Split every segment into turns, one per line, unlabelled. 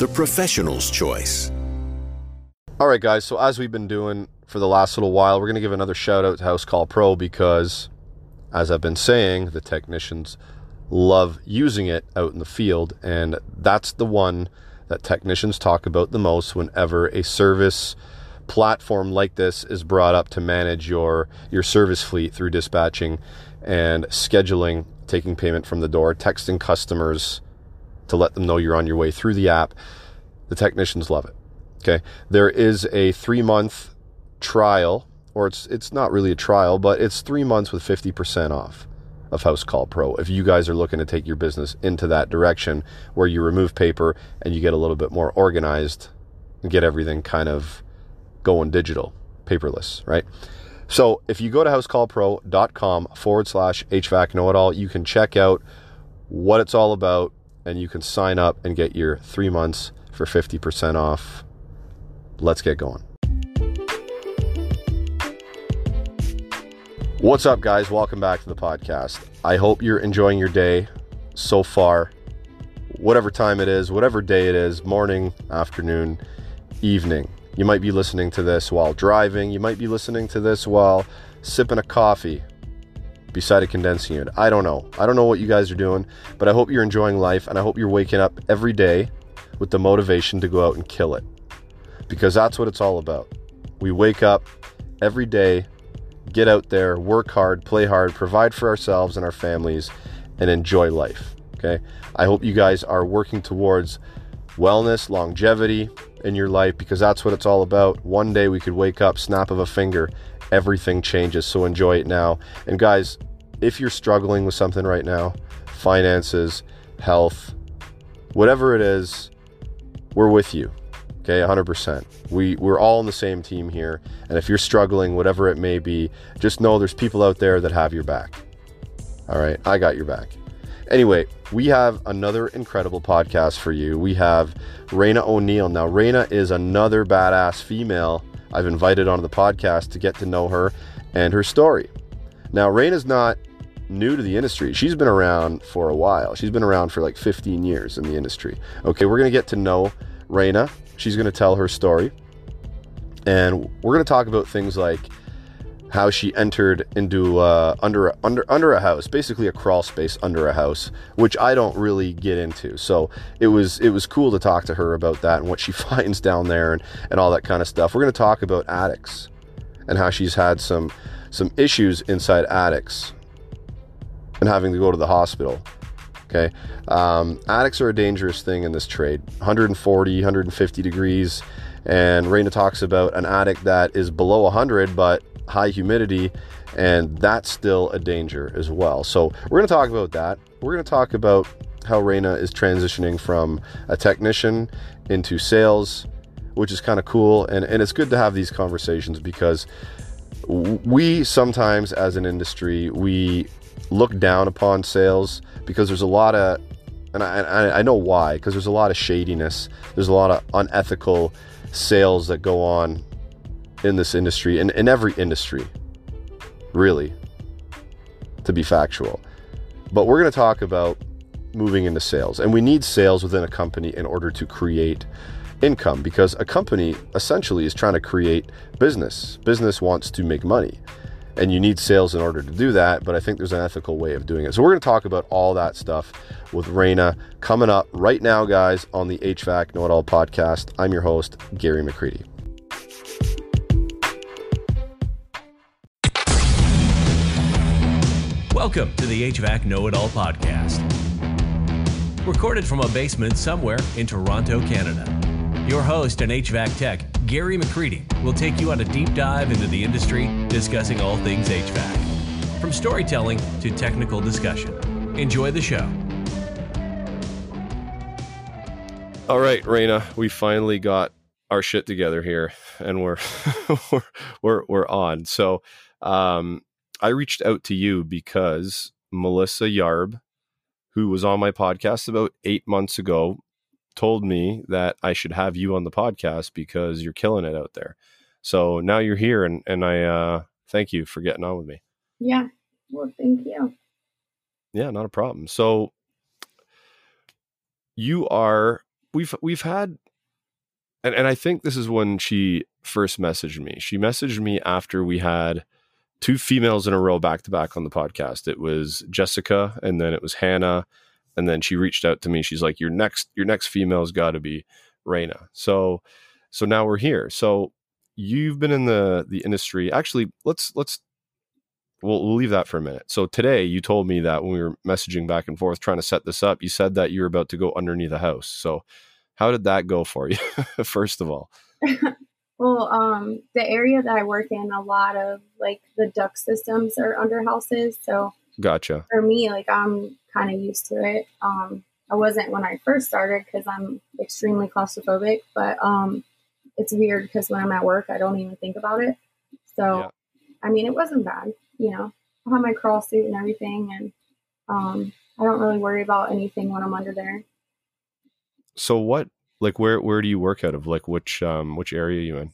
the professional's choice.
All right, guys. So as we've been doing for the last little while, we're going to give another shout out to Housecall Pro because, as I've been saying, the technicians love using it out in the field, and that's the one that technicians talk about the most whenever a service platform like this is brought up to manage your your service fleet through dispatching and scheduling, taking payment from the door, texting customers to let them know you're on your way through the app. The technicians love it. Okay. There is a 3-month trial or it's it's not really a trial, but it's 3 months with 50% off of Housecall Pro. If you guys are looking to take your business into that direction where you remove paper and you get a little bit more organized and get everything kind of going digital, paperless, right? So if you go to housecallpro.com forward slash HVAC know it all, you can check out what it's all about and you can sign up and get your three months for 50% off. Let's get going. What's up, guys? Welcome back to the podcast. I hope you're enjoying your day so far, whatever time it is, whatever day it is morning, afternoon, evening. You might be listening to this while driving. You might be listening to this while sipping a coffee beside a condensing unit. I don't know. I don't know what you guys are doing, but I hope you're enjoying life and I hope you're waking up every day with the motivation to go out and kill it. Because that's what it's all about. We wake up every day get out there, work hard, play hard, provide for ourselves and our families, and enjoy life. Okay. I hope you guys are working towards wellness, longevity in your life because that's what it's all about. One day we could wake up, snap of a finger, everything changes. So enjoy it now. And guys, if you're struggling with something right now, finances, health, whatever it is, we're with you. Okay, 100%. We we're all on the same team here, and if you're struggling, whatever it may be, just know there's people out there that have your back. All right, I got your back. Anyway, we have another incredible podcast for you. We have Raina O'Neill. Now, Raina is another badass female I've invited onto the podcast to get to know her and her story. Now, Raina's not new to the industry. She's been around for a while. She's been around for like 15 years in the industry. Okay, we're going to get to know Raina She's going to tell her story. And we're going to talk about things like how she entered into uh, under under under a house, basically a crawl space under a house, which I don't really get into. So it was it was cool to talk to her about that and what she finds down there and, and all that kind of stuff. We're going to talk about attics and how she's had some some issues inside attics and having to go to the hospital Okay. Um, attics are a dangerous thing in this trade 140, 150 degrees. And Raina talks about an attic that is below 100 but high humidity, and that's still a danger as well. So, we're going to talk about that. We're going to talk about how Raina is transitioning from a technician into sales, which is kind of cool. And, and it's good to have these conversations because we sometimes, as an industry, we look down upon sales because there's a lot of, and I, I know why, because there's a lot of shadiness. There's a lot of unethical sales that go on in this industry, in, in every industry, really, to be factual. But we're going to talk about moving into sales. And we need sales within a company in order to create income because a company essentially is trying to create business. Business wants to make money and you need sales in order to do that. But I think there's an ethical way of doing it. So we're going to talk about all that stuff with Raina coming up right now, guys, on the HVAC Know It All podcast. I'm your host, Gary McCreadie.
Welcome to the HVAC Know It All podcast. Recorded from a basement somewhere in Toronto, Canada. Your host and HVAC tech, Gary McCreadie will take you on a deep dive into the industry, discussing all things HVAC, from storytelling to technical discussion. Enjoy the show.
All right, Raina, we finally got our shit together here, and we're we're, we're on. So, um, I reached out to you because Melissa Yarb, who was on my podcast about eight months ago, told me that I should have you on the podcast because you're killing it out there. So now you're here, and and I uh, thank you for getting on with me.
Yeah, well, thank you.
Yeah, not a problem. So you are we've we've had and, and I think this is when she first messaged me. She messaged me after we had two females in a row back to back on the podcast. It was Jessica and then it was Hannah. And then she reached out to me. She's like, Your next your next female's gotta be Raina. So so now we're here. So you've been in the the industry. Actually, let's let's we'll, we'll leave that for a minute. So today you told me that when we were messaging back and forth trying to set this up, you said that you were about to go underneath a house. So how did that go for you? First of all.
well, um, the area that I work in, a lot of like the duct systems are under houses. So
gotcha.
For me, like I'm kind of used to it. Um, I wasn't when I first started because I'm extremely claustrophobic, but um, it's weird because when I'm at work, I don't even think about it. So, yeah. I mean, it wasn't bad you know, I have my crawl suit and everything, and um, I don't really worry about anything when I'm under there.
So what, like, where where do you work out of? Like, which um which area are you in?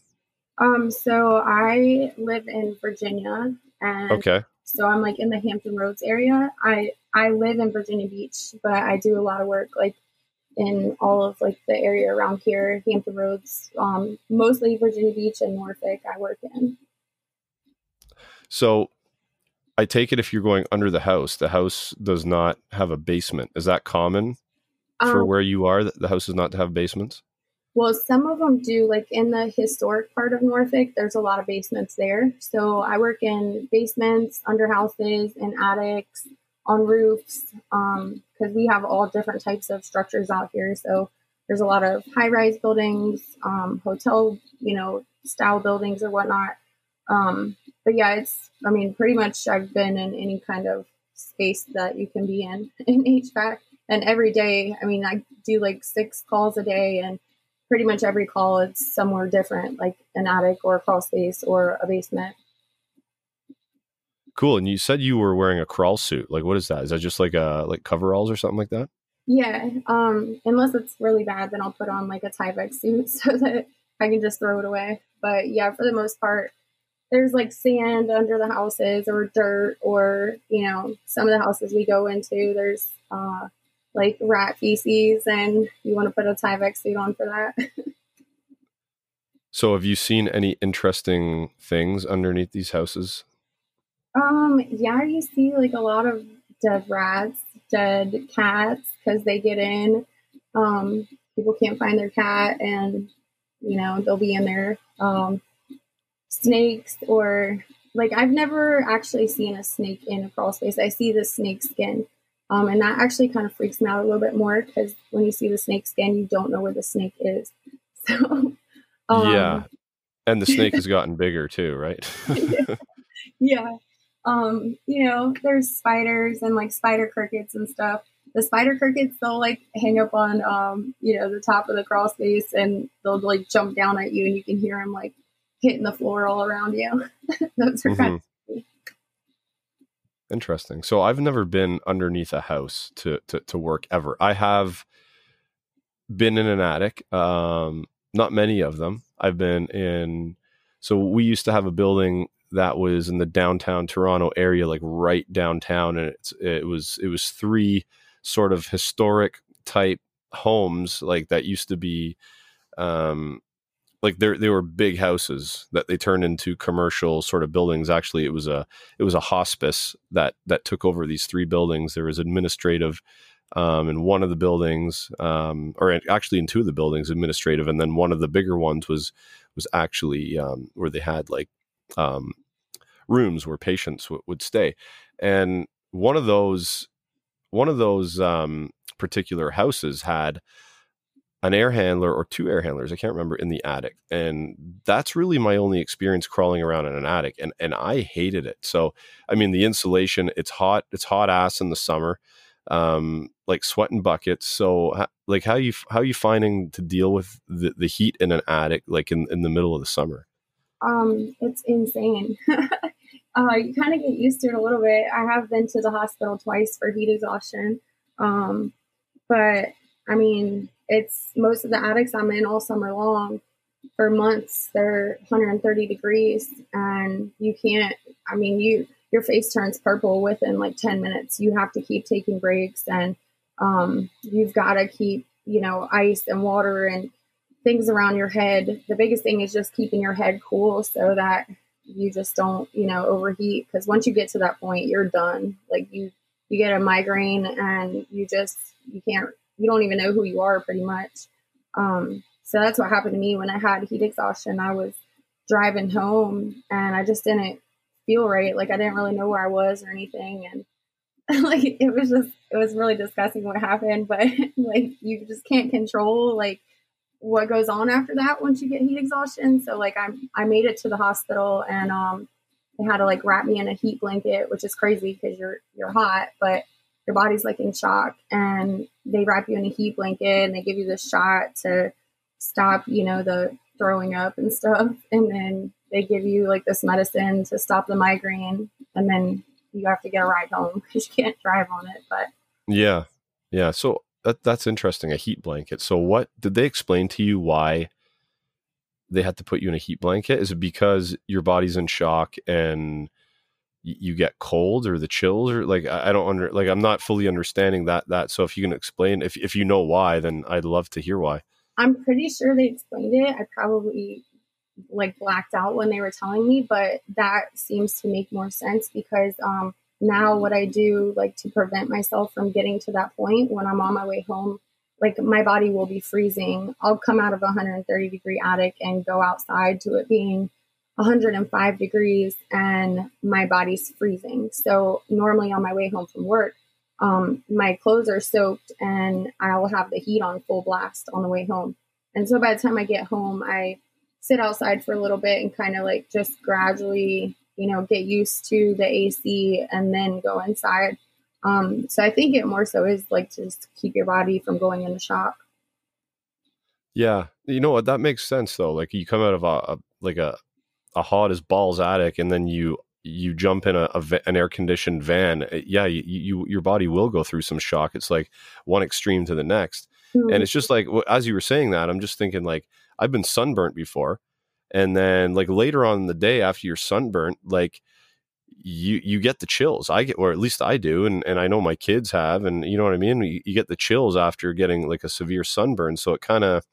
Um, so I live in Virginia, and
okay,
so I'm like in the Hampton Roads area. I I live in Virginia Beach, but I do a lot of work like in all of like the area around here, Hampton Roads, um, mostly Virginia Beach and Norfolk. I work in.
So I take it if you're going under the house, the house does not have a basement. Is that common for um, where you are? That the house does not have basements.
Well, some of them do. Like in the historic part of Norfolk, there's a lot of basements there. So I work in basements, under houses, in attics, on roofs, because um, we have all different types of structures out here. So there's a lot of high-rise buildings, um, hotel, you know, style buildings or whatnot. Um, but yeah, it's, I mean, pretty much I've been in any kind of space that you can be in in HVAC. And every day, I mean, I do like six calls a day, and pretty much every call it's somewhere different, like an attic or a crawl space or a basement.
Cool. And you said you were wearing a crawl suit. Like, what is that? Is that just like a like coveralls or something like that?
Yeah. Um, unless it's really bad, then I'll put on like a Tyvek suit so that I can just throw it away. But yeah, for the most part, there's like sand under the houses or dirt or you know some of the houses we go into there's uh, like rat feces and you want to put a Tyvek suit on for that.
so have you seen any interesting things underneath these houses?
Um yeah, you see like a lot of dead rats, dead cats because they get in. Um people can't find their cat and you know they'll be in there um snakes or like I've never actually seen a snake in a crawl space. I see the snake skin. Um, and that actually kind of freaks me out a little bit more because when you see the snake skin, you don't know where the snake is. So,
um, yeah. And the snake has gotten bigger too, right?
yeah. yeah. Um, you know, there's spiders and like spider crickets and stuff. The spider crickets, they'll like hang up on, um, you know, the top of the crawl space and they'll like jump down at you and you can hear them like hitting the floor all around you. Those are mm-hmm. kind of
Interesting. So I've never been underneath a house to to, to work ever. I have been in an attic. Um, not many of them. I've been in. So we used to have a building that was in the downtown Toronto area, like right downtown, and it's it was it was three sort of historic type homes like that used to be um like there they were big houses that they turned into commercial sort of buildings. Actually, it was a it was a hospice that that took over these three buildings. There was administrative um, in one of the buildings, um, or actually in two of the buildings, administrative, and then one of the bigger ones was was actually um, where they had like um, rooms where patients w- would stay, and one of those one of those um, particular houses had an air handler or two air handlers, I can't remember, in the attic. And that's really my only experience crawling around in an attic. And and I hated it. So I mean the insulation, it's hot, it's hot ass in the summer. um, like sweating buckets. So, like, how you how you finding to deal with the, the heat in an attic, like in, in the middle of the summer?
Um, it's insane. uh, you kind of get used to it a little bit. I have been to the hospital twice for heat exhaustion, um, but I mean, it's most of the attics I'm in all summer long for months. They're 130 degrees, and you can't. I mean, you your face turns purple within like 10 minutes. You have to keep taking breaks and um, you've got to keep, you know, ice and water and things around your head. The biggest thing is just keeping your head cool so that you just don't, you know, overheat. Because once you get to that point, you're done. Like you, you get a migraine and you just, you can't, you don't even know who you are pretty much. Um, so that's what happened to me when I had heat exhaustion. I was driving home and I just didn't feel right. Like I didn't really know where I was or anything. And like it was just it was really disgusting what happened. But like you just can't control like what goes on after that once you get heat exhaustion. So like I I made it to the hospital and um they had to like wrap me in a heat blanket, which is crazy because you're you're hot, but your body's like in shock and they wrap you in a heat blanket and they give you the shot to stop, you know, the throwing up and stuff. And then they give you like this medicine to stop the migraine, and then you have to get a ride home because you can't drive on it. But
yeah, yeah. So that that's interesting. A heat blanket. So what did they explain to you why? They had to put you in a heat blanket. Is it because your body's in shock and you get cold or the chills or like I don't under like I'm not fully understanding that that so if you can explain if if you know why then I'd love to hear why.
I'm pretty sure they explained it. I probably like blacked out when they were telling me, but that seems to make more sense because um, now what I do like to prevent myself from getting to that point when I'm on my way home, like my body will be freezing. I'll come out of a 130 degree attic and go outside to it being 105 degrees and my body's freezing. So normally on my way home from work, um, my clothes are soaked and I'll have the heat on full blast on the way home. And so by the time I get home, I sit outside for a little bit and kind of like just gradually, you know, get used to the AC and then go inside. Um, so I think it more so is like to just keep your body from going into shock.
Yeah, you know what? That makes sense though. Like you come out of a, a like a a hot as balls attic, and then you you jump in a, a an air conditioned van. Eh, yeah, you, you, your body will go through some shock. It's like one extreme to the next, mm-hmm. and it's just like as you were saying that, I'm just thinking like I've been sunburnt before. And then like later on in the day after you're sunburnt, like you you get the chills. I get or at least I do, and, and I know my kids have, and you know what I mean? You, you get the chills after getting like a severe sunburn. So it kind of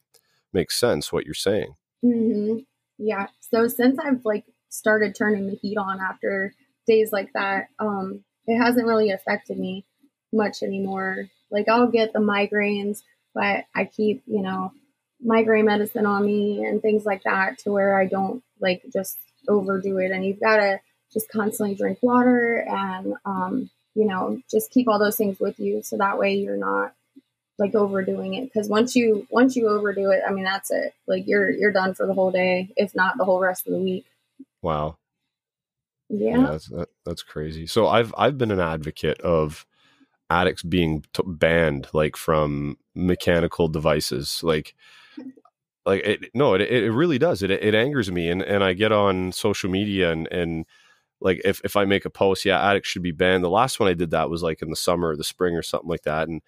makes sense what you're saying.
Mm-hmm. Yeah. So since I've like started turning the heat on after days like that, um, it hasn't really affected me much anymore. Like I'll get the migraines, but I keep, you know, migraine medicine on me and things like that to where I don't like just overdo it. And you've got to just constantly drink water and, um, you know, just keep all those things with you. So that way you're not like overdoing it. Cause once you, once you overdo it, I mean, that's it. Like you're, you're done for the whole day, if not the whole rest of the week.
Wow.
Yeah. yeah
that's, that, that's crazy. So I've, I've been an advocate of, addicts being t- banned like from mechanical devices like like it, no, it, it really does. It, it angers me. And, and I get on social media and, and like if, if I make a post, yeah, addicts should be banned. The last one I did that was like in the summer or the spring or something like that. And,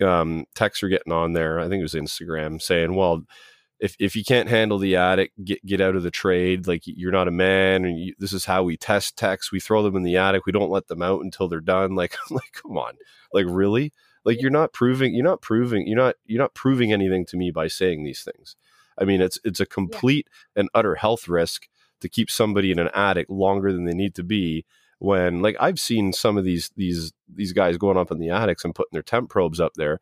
um, texts are getting on there. I think it was Instagram saying, well, if, if you can't handle the attic, get, get out of the trade. Like you're not a man. And you, this is how we test texts. We throw them in the attic. We don't let them out until they're done. Like, I'm like, come on, like really? like you're not proving you're not proving you're not you're not proving anything to me by saying these things i mean it's it's a complete yeah. and utter health risk to keep somebody in an attic longer than they need to be when like i've seen some of these these these guys going up in the attics and putting their temp probes up there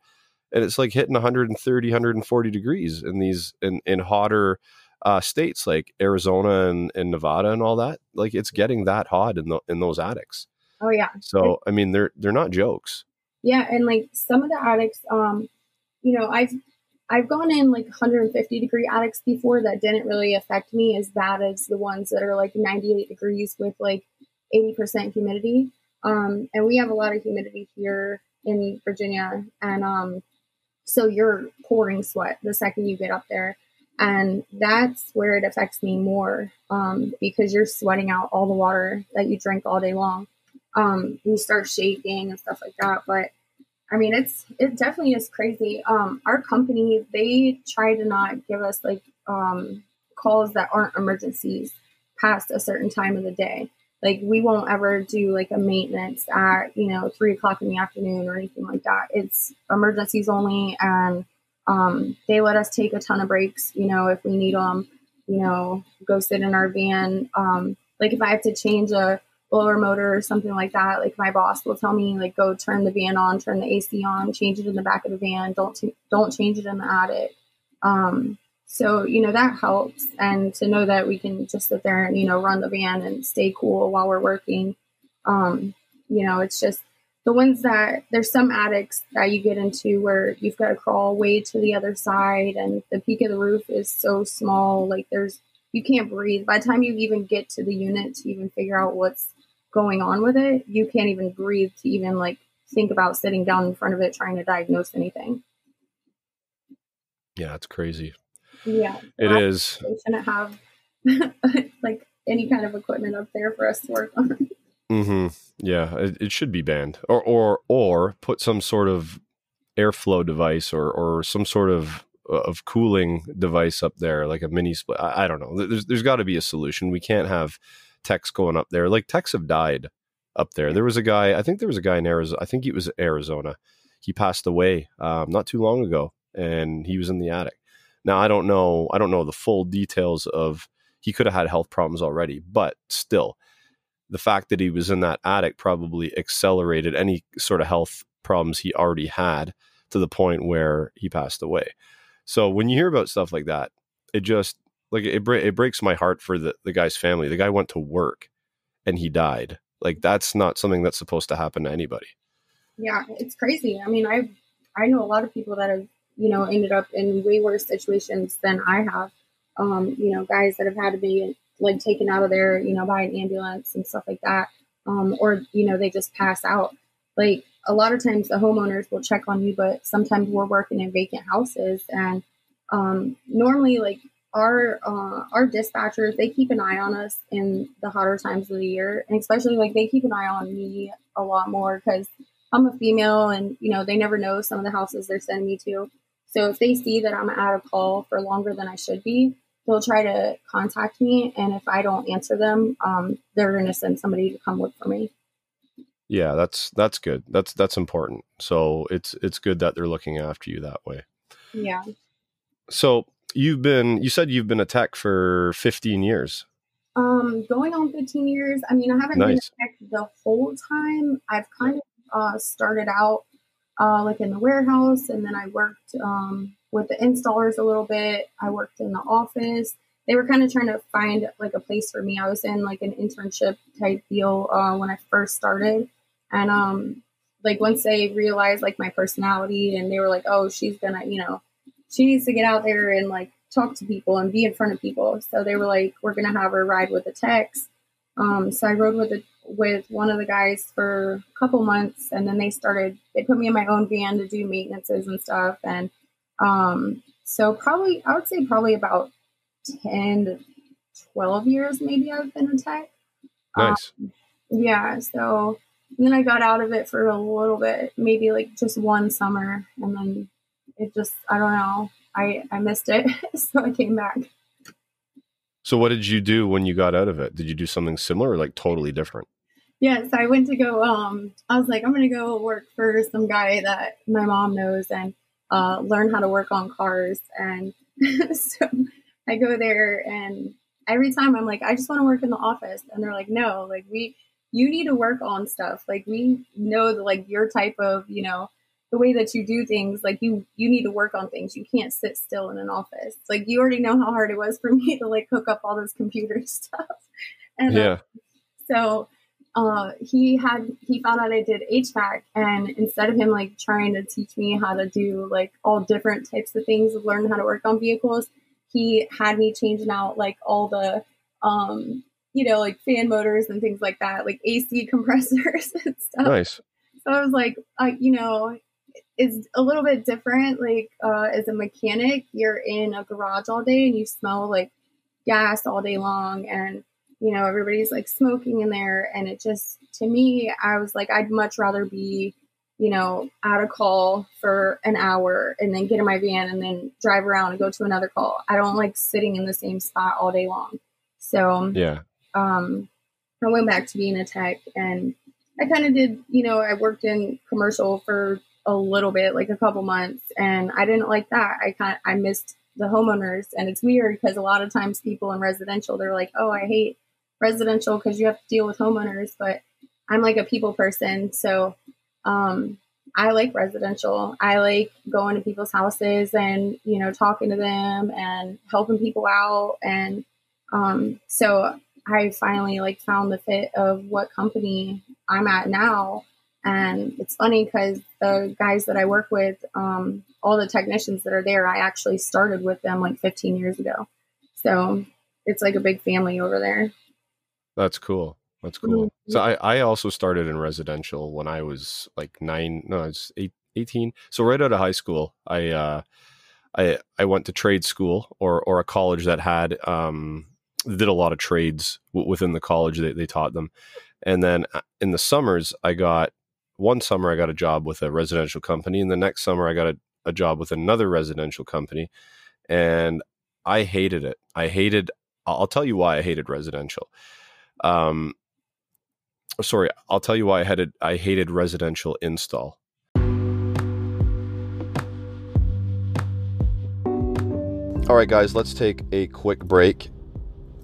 and it's like hitting 130 140 degrees in these in in hotter uh, states like Arizona and, and Nevada and all that. Like it's getting that hot in the in those attics.
Oh yeah.
So I mean they're they're not jokes.
Yeah, and like some of the attics, um, you know, I've I've gone in like 150 degree attics before that didn't really affect me as bad as the ones that are like 98 degrees with like 80% humidity. Um, and we have a lot of humidity here in Virginia, and um, so you're pouring sweat the second you get up there, and that's where it affects me more um, because you're sweating out all the water that you drink all day long. Um, you start shaking and stuff like that, but I mean, it's it definitely is crazy. Um, our company they try to not give us like um, calls that aren't emergencies past a certain time of the day. Like we won't ever do like a maintenance at you know three o'clock in the afternoon or anything like that. It's emergencies only, and um, they let us take a ton of breaks. You know, if we need them, you know, go sit in our van. Um, like if I have to change a blower motor or something like that, like my boss will tell me like go turn the van on, turn the AC on, change it in the back of the van. Don't t- don't change it in the attic. Um, so you know that helps, and to know that we can just sit there and you know run the van and stay cool while we're working. Um, you know, it's just the ones that there's some attics that you get into where you've got to crawl way to the other side, and the peak of the roof is so small, like there's you can't breathe. By the time you even get to the unit to even figure out what's going on with it, you can't even breathe to even like think about sitting down in front of it trying to diagnose anything.
Yeah, it's crazy.
Yeah.
It I, is.
They shouldn't have like any kind of equipment up there for us to work on.
Mm-hmm. Yeah, it, it should be banned, or or or put some sort of airflow device or or some sort of of cooling device up there, like a mini split. I, I don't know. There's there's got to be a solution. We can't have techs going up there. Like techs have died up there. There was a guy, I think there was a guy in Arizona. I think he was Arizona. He passed away um, not too long ago, and he was in the attic. Now I don't know. I don't know the full details of. He could have had health problems already, but still, the fact that he was in that attic probably accelerated any sort of health problems he already had to the point where he passed away. So when you hear about stuff like that, it just like it, it breaks my heart for the, the guy's family. The guy went to work and he died. Like that's not something that's supposed to happen to anybody.
Yeah, it's crazy. I mean, I I know a lot of people that have you know ended up in way worse situations than I have. Um, you know, guys that have had to be like taken out of there, you know, by an ambulance and stuff like that. Um, or you know, they just pass out. Like a lot of times, the homeowners will check on you, but sometimes we're working in vacant houses, and um, normally, like our uh, our dispatchers they keep an eye on us in the hotter times of the year and especially like they keep an eye on me a lot more because i'm a female and you know they never know some of the houses they're sending me to so if they see that i'm at a call for longer than i should be they'll try to contact me. And if i don't answer them um, they're going to send somebody to come look for me.
Yeah that's that's good. That's that's important. So it's it's good that they're looking after you that way.
Yeah.
So you've been you said you've been a tech for 15 years.
Um going on 15 years i mean i haven't nice. been a tech the whole time. I've kind of uh, started out uh, like in the warehouse and then i worked um, with the installers a little bit i worked in the office they were kind of trying to find like a place for me i was in like an internship type deal uh, when i first started and um like once they realized like my personality and they were like oh she's gonna you know she needs to get out there and like talk to people and be in front of people. So they were like, we're gonna have her ride with the techs. Um, so I rode with the, with one of the guys for a couple months, and then they started. They put me in my own van to do maintenances and stuff, and um, so probably I would say probably about ten to twelve years maybe I've been a tech.
Nice.
Um, yeah. So then I got out of it for a little bit, maybe like just one summer, and then it just I don't know. I I missed it, so I came back.
So what did you do when you got out of it? Did you do something similar or like totally different?
Yes, I went to go um I was like I'm going to go work for some guy that my mom knows and uh, learn how to work on cars. And so I go there and every time I'm like I just want to work in the office. And they're like no, like we you need to work on stuff. Like we know that like your type of, you know, the way that you do things like you you need to work on things. You can't sit still in an office. Like you already know how hard it was for me to like hook up all this computer stuff. And
yeah. uh,
so uh, he had he found out I did HVAC, and instead of him like trying to teach me how to do like all different types of things, learn how to work on vehicles, he had me changing out like all the um, you know like fan motors and things like that, like AC compressors and stuff.
Nice.
So I was like, uh, you know, it's a little bit different. Like uh, as a mechanic, you're in a garage all day and you smell like gas all day long, and you know everybody's like smoking in there, and it just to me, I was like, I'd much rather be you know, out a call for an hour and then get in my van and then drive around and go to another call. I don't like sitting in the same spot all day long. So
yeah,
um, I went back to being a tech and I kind of did, you know, I worked in commercial for a little bit, like a couple months, and I didn't like that. I kind I missed the homeowners, and it's weird because a lot of times people in residential they're like, "Oh, I hate residential because you have to deal with homeowners," but I'm like a people person, so um, I like residential. I like going to people's houses and you know talking to them and helping people out, and um, so I finally like found the fit of what company I'm at now. And it's funny because the guys that I work with, um, all the technicians that are there, I actually started with them like 15 years ago. So it's like a big family over there.
That's cool. That's cool. Mm-hmm. So I, I also started in residential when I was like nine, no, I was eight, 18. So right out of high school, I, uh, I, I went to trade school or, or a college that had, um, did a lot of trades w- within the college that they taught them. And then uh, in the summers, I got one summer, I got a job with a residential company. And the next summer, I got a, a job with another residential company. And I hated it. I hated, I'll tell you why I hated residential. Um, sorry, I'll tell you why I hated I hated residential install. All right, guys, let's take a quick break.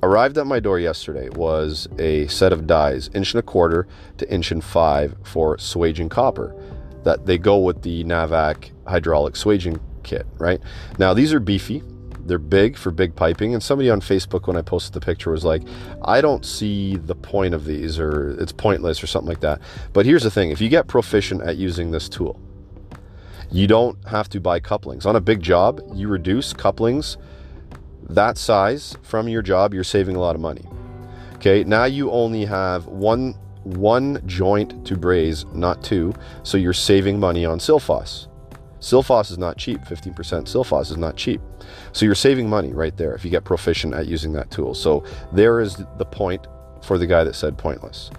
Arrived at my door yesterday was a set of dies, inch and a quarter to inch and five for swaging copper. That they go with the Navac hydraulic swaging kit, right? Now these are beefy. They're big for big piping. And somebody on Facebook, when I posted the picture, was like, I don't see the point of these, or it's pointless, or something like that. But here's the thing if you get proficient at using this tool, you don't have to buy couplings. On a big job, you reduce couplings that size from your job, you're saving a lot of money. Okay, now you only have one one joint to braze, not two, so you're saving money on Sil-Fos. Sil-Fos is not cheap. 15% Sil-Fos is not cheap. So you're saving money right there if you get proficient at using that tool. So there is the point for the guy that said pointless.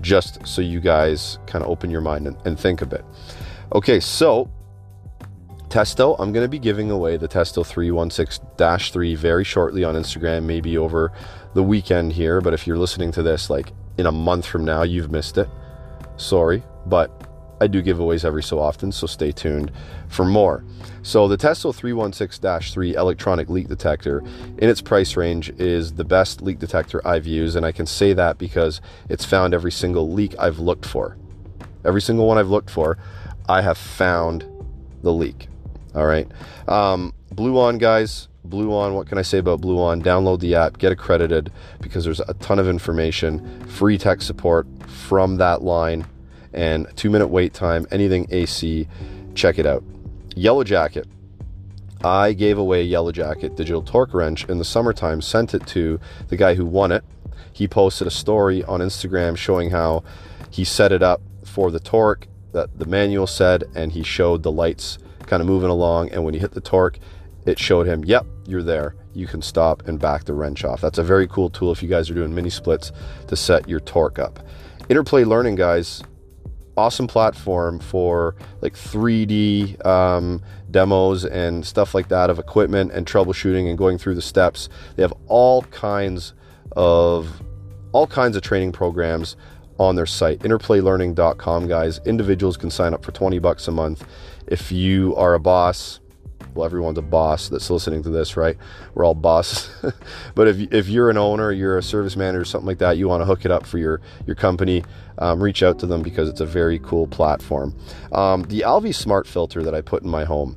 Just so you guys kind of open your mind and, and think a bit. Okay, so Testo, I'm going to be giving away the Testo 316 3 very shortly on Instagram, maybe over the weekend here. But if you're listening to this like in a month from now, you've missed it. Sorry, but I do giveaways every so often, so stay tuned for more. So, the Testo 316 3 electronic leak detector in its price range is the best leak detector I've used, and I can say that because it's found every single leak I've looked for. Every single one I've looked for, I have found the leak. All right. Um, Bluon, guys, Bluon, what can I say about Bluon? Download the app, get accredited because there's a ton of information, free tech support from that line and two minute wait time, anything AC. Check it out. Yellow Jacket. I gave away Yellow Jacket digital torque wrench in the summertime, sent it to the guy who won it. He posted a story on Instagram showing how he set it up for the torque that the manual said, and he showed the lights kind of moving along. And when he hit the torque, it showed him, yep, you're there. You can stop and back the wrench off. That's a very cool tool if you guys are doing mini splits to set your torque up. Interplay Learning, guys, awesome platform for like 3D um, demos and stuff like that of equipment and troubleshooting and going through the steps. They have all kinds of all kinds of training programs on their site. Interplaylearning.com guys. Individuals can sign up for 20 bucks a month. If you are a boss well, everyone's a boss that's listening to this, right? We're all bosses. but if, if you're an owner, you're a service manager, something like that, you want to hook it up for your, your company, um, reach out to them because it's a very cool platform. Um, the Alvi Smart Filter that I put in my home.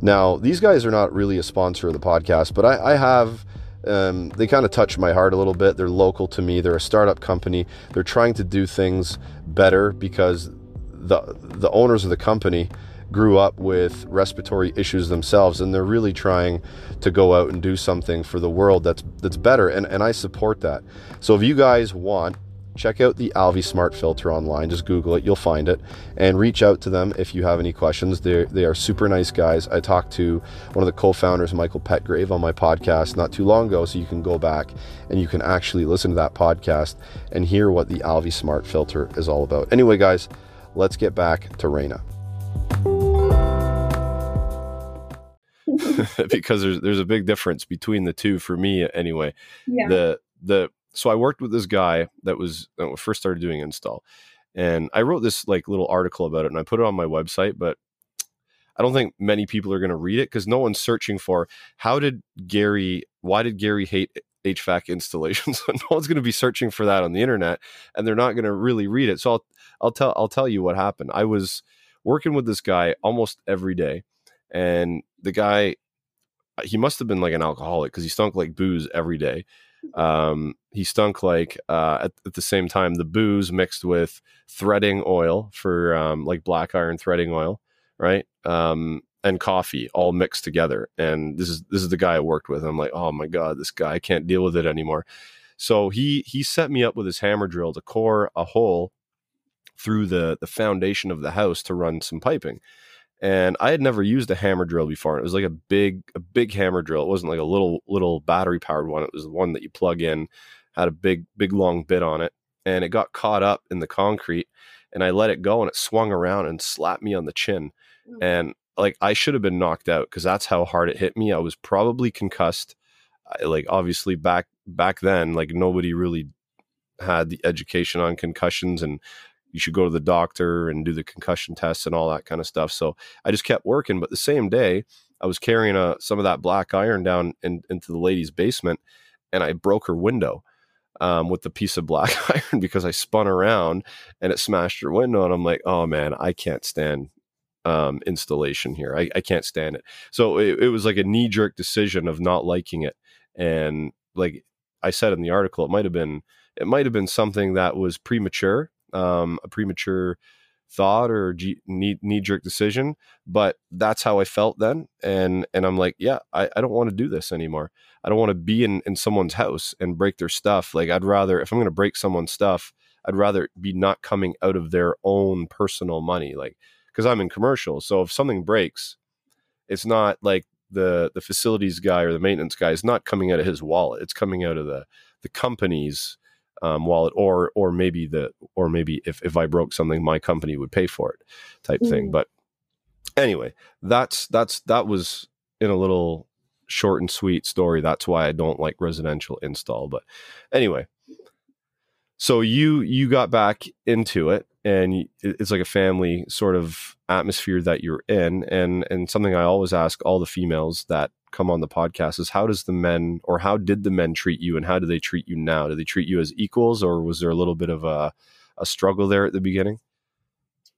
Now, these guys are not really a sponsor of the podcast, but I, I have. Um, they kind of touch my heart a little bit. They're local to me. They're a startup company. They're trying to do things better because the the owners of the company grew up with respiratory issues themselves and they're really trying to go out and do something for the world that's that's better and, and I support that. So if you guys want check out the Alvi Smart Filter online. Just Google it, you'll find it, and reach out to them if you have any questions. They they are super nice guys. I talked to one of the co-founders, Michael Petgrave, on my podcast not too long ago, so you can go back and you can actually listen to that podcast and hear what the Alvi Smart Filter is all about. Anyway, guys, let's get back to Raina. because there's there's a big difference between the two for me anyway. Yeah. The the so I worked with this guy that was that first started doing install, and I wrote this like little article about it, and I put it on my website, but I don't think many people are going to read it because no one's searching for how did Gary, why did Gary hate HVAC installations? no one's going to be searching for that on the internet, and they're not going to really read it. So I'll I'll tell I'll tell you what happened. I was working with this guy almost every day, and the guy he must have been like an alcoholic because he stunk like booze every day um, he stunk like uh, at, at, the same time the booze mixed with threading oil for um, like black iron threading oil, right? Um, and coffee all mixed together. And this is this is the guy I worked with. I'm like, oh my god, this guy I can't deal with it anymore. So he he set me up with his hammer drill to core a hole through the the foundation of the house to run some piping and I had never used a hammer drill before. It was like a big, a big hammer drill. It wasn't like a little, little battery powered one. It was the one that you plug in, had a big, big long bit on it, and it got caught up in the concrete. And I let it go, and it swung around and slapped me on the chin. And like I should have been knocked out because that's how hard it hit me. I was probably concussed. I, like obviously back back then, like nobody really had the education on concussions and you should go to the doctor and do the concussion tests and all that kind of stuff. So I just kept working. But the same day, I was carrying a, uh, some of that black iron down in, into the lady's basement and I broke her window um, with the piece of black iron because I spun around and it smashed her window. And I'm like, oh man, I can't stand um, installation here. I, I, can't stand it. So it, it was like a knee jerk decision of not liking it. And like I said in the article, it might have been it might have been something that was premature um, a premature thought or knee knee jerk decision, but that's how I felt then. And and I'm like, yeah, I, I don't want to do this anymore. I don't want to be in, in someone's house and break their stuff. Like I'd rather if I'm gonna break someone's stuff, I'd rather be not coming out of their own personal money. Like because I'm in commercial. So if something breaks, it's not like the the facilities guy or the maintenance guy is not coming out of his wallet. It's coming out of the the company's um, wallet or or maybe the or maybe if, if I broke something my company would pay for it type mm. thing but anyway that's that's that was in a little short and sweet story. That's why I don't like residential install. But anyway so you you got back into it and it's like a family sort of atmosphere that you're in. And and something I always ask all the females that come on the podcast is how does the men or how did the men treat you and how do they treat you now? Do they treat you as equals or was there a little bit of a, a struggle there at the beginning?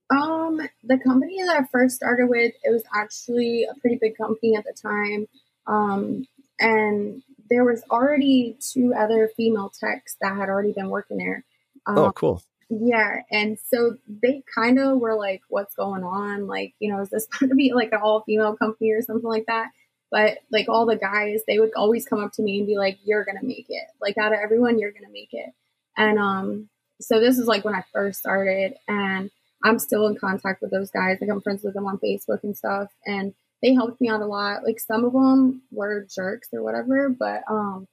Um, the company that I first started with, it was actually a pretty big company at the time. Um, and there was already two other female techs that had already been working there.
Um, oh, cool.
Yeah, and so they kind of were like, "What's going on? Like, you know, is this going to be like an all female company or something like that?" But like all the guys, they would always come up to me and be like, "You're gonna make it. Like out of everyone, you're gonna make it." And um, so this is like when I first started, and I'm still in contact with those guys. Like I'm friends with them on Facebook and stuff, and they helped me out a lot. Like some of them were jerks or whatever, but um,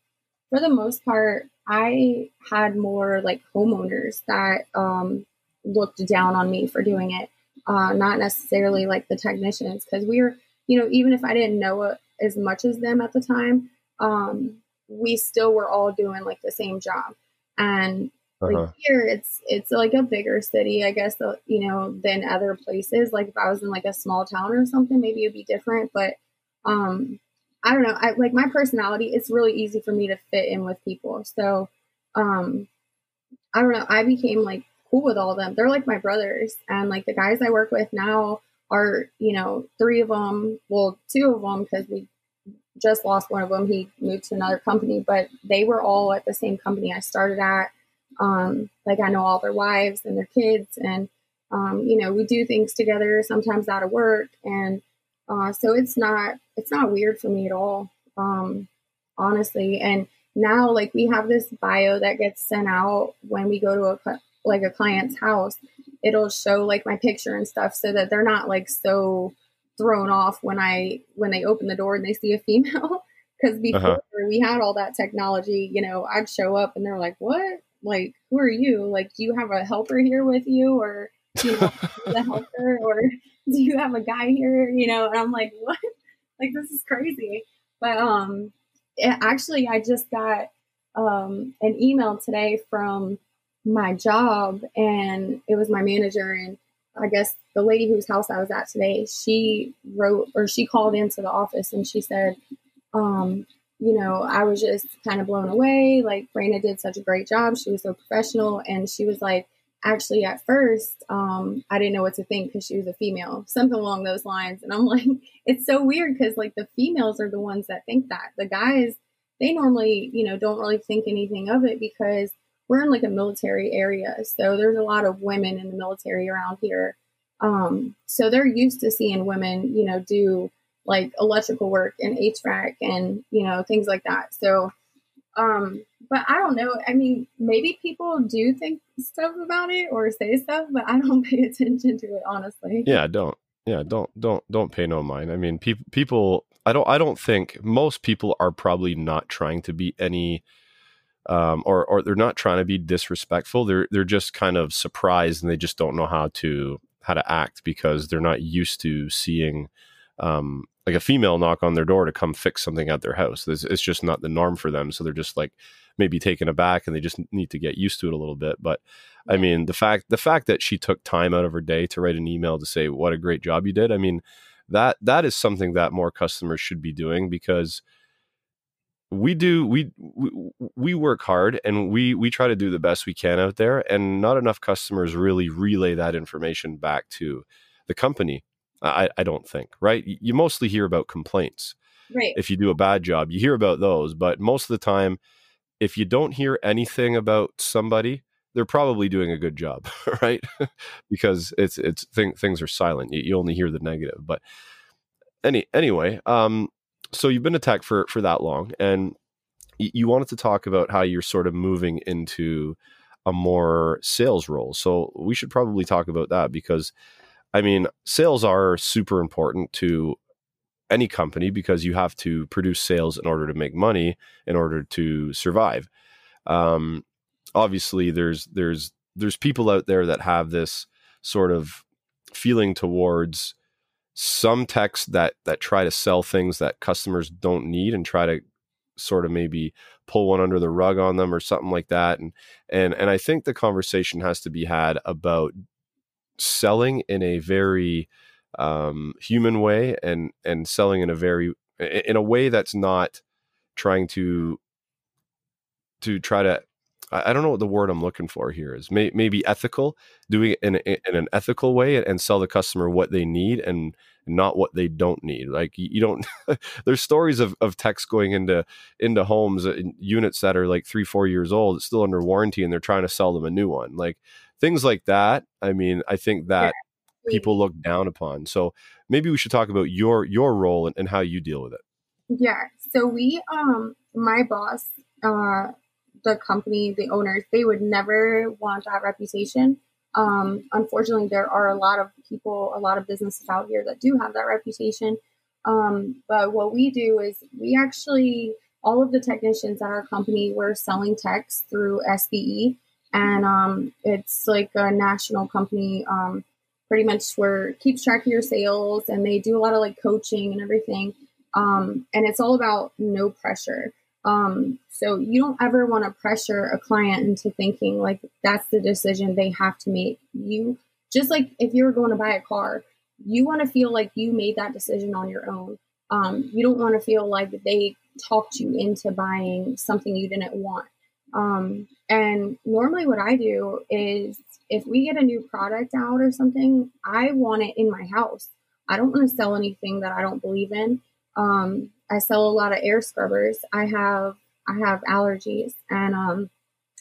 for the most part, I had more like homeowners that um looked down on me for doing it, uh, not necessarily like the technicians, because we were, you know, even if I didn't know it as much as them at the time, um, we still were all doing like the same job. And like uh-huh. here, it's it's like a bigger city, I guess. You know, than other places. Like if I was in like a small town or something, maybe it'd be different. But um, I don't know. I like my personality. It's really easy for me to fit in with people. So um, I don't know. I became like cool with all of them. They're like my brothers, and like the guys I work with now are you know three of them well two of them because we just lost one of them he moved to another company but they were all at the same company i started at. Um, like i know all their wives and their kids and um, you know we do things together sometimes out of work. And uh, so it's not it's not weird for me at all um, honestly. And now like we have this bio that gets sent out when we go to a like a client's house it'll show like my picture and stuff so that they're not like so thrown off when i when they open the door and they see a female. Because before uh-huh. we had all that technology you know i'd show up and they're like what? Like who are you? Like do you have a helper here with you or you know the helper or do you have a guy here? You know and i'm like what? Like this is crazy. But um it, actually i just got um an email today from my job and it was my manager and i guess the lady whose house i was at today she wrote or she called into the office and she said um you know, I was just kind of blown away. Like, Raina did such a great job. She was so professional. And she was like, actually, at first, um, I didn't know what to think because she was a female, something along those lines. And I'm like, it's so weird because, like, the females are the ones that think that. The guys, they normally, you know, don't really think anything of it because we're in like a military area. So there's a lot of women in the military around here. Um, so they're used to seeing women, you know, do like electrical work and HVAC and you know things like that. So, um, but I don't know. I mean, maybe people do think stuff about it or say stuff, but I don't pay attention to it honestly.
Yeah, don't. Yeah, don't don't don't pay no mind. I mean, people people. I don't. I don't think most people are probably not trying to be any. Um, or, or they're not trying to be disrespectful. They're they're just kind of surprised and they just don't know how to how to act because they're not used to seeing um, like a female knock on their door to come fix something at their house. It's, it's, just not the norm for them. So they're just like maybe taken aback and they just need to get used to it a little bit. But I mean, the fact the fact that she took time out of her day to write an email to say what a great job you did. I mean, that that is something that more customers should be doing because we do we, we we work hard and we we try to do the best we can out there and not enough customers really relay that information back to the company I, I don't think, right? You mostly hear about complaints.
Right.
If you do a bad job, you hear about those. But most of the time, if you don't hear anything about somebody, they're probably doing a good job, right? because it's it's thing, things are silent. You, you, only hear the negative. But any anyway, um, so you've been a tech for for that long, and you wanted to talk about how you're sort of moving into a more sales role. So we should probably talk about that because I mean, sales are super important to any company because you have to produce sales in order to make money, in order to survive. Um, obviously, there's there's there's people out there that have this sort of feeling towards some techs that that try to sell things that customers don't need and try to sort of maybe pull one under the rug on them or something like that and and and I think the conversation has to be had about selling in a very um, human way and and selling in a very in a way that's not trying to to try to I don't know what the word I'm looking for here is. May, maybe ethical, doing it in, in an ethical way and sell the customer what they need and not what they don't need. Like you don't. there's stories of, of techs going into into homes, uh, units that are like three four years old, still under warranty, and they're trying to sell them a new one. Like things like that. I mean, I think that yeah. people look down upon. So maybe we should talk about your your role and, and how you deal with it.
Yeah. So we um my boss, uh the company, the owners, they would never want that reputation. Um, unfortunately, there are a lot of people, a lot of businesses out here that do have that reputation. Um, but what we do is we actually, all of the technicians at our company, we're selling techs through SBE and um, it's like a national company. Um, pretty much where keeps track of your sales, and they do a lot of like coaching and everything. Um, and it's all about no pressure. Um, so you don't ever want to pressure a client into thinking like that's the decision they have to make. You just like if you were going to buy a car, you want to feel like you made that decision on your own. Um, you don't want to feel like they talked you into buying something you didn't want. Um, and normally, what I do is if we get a new product out or something, I want it in my house. I don't want to sell anything that I don't believe in. Um, I sell a lot of air scrubbers. I have I have allergies, and um,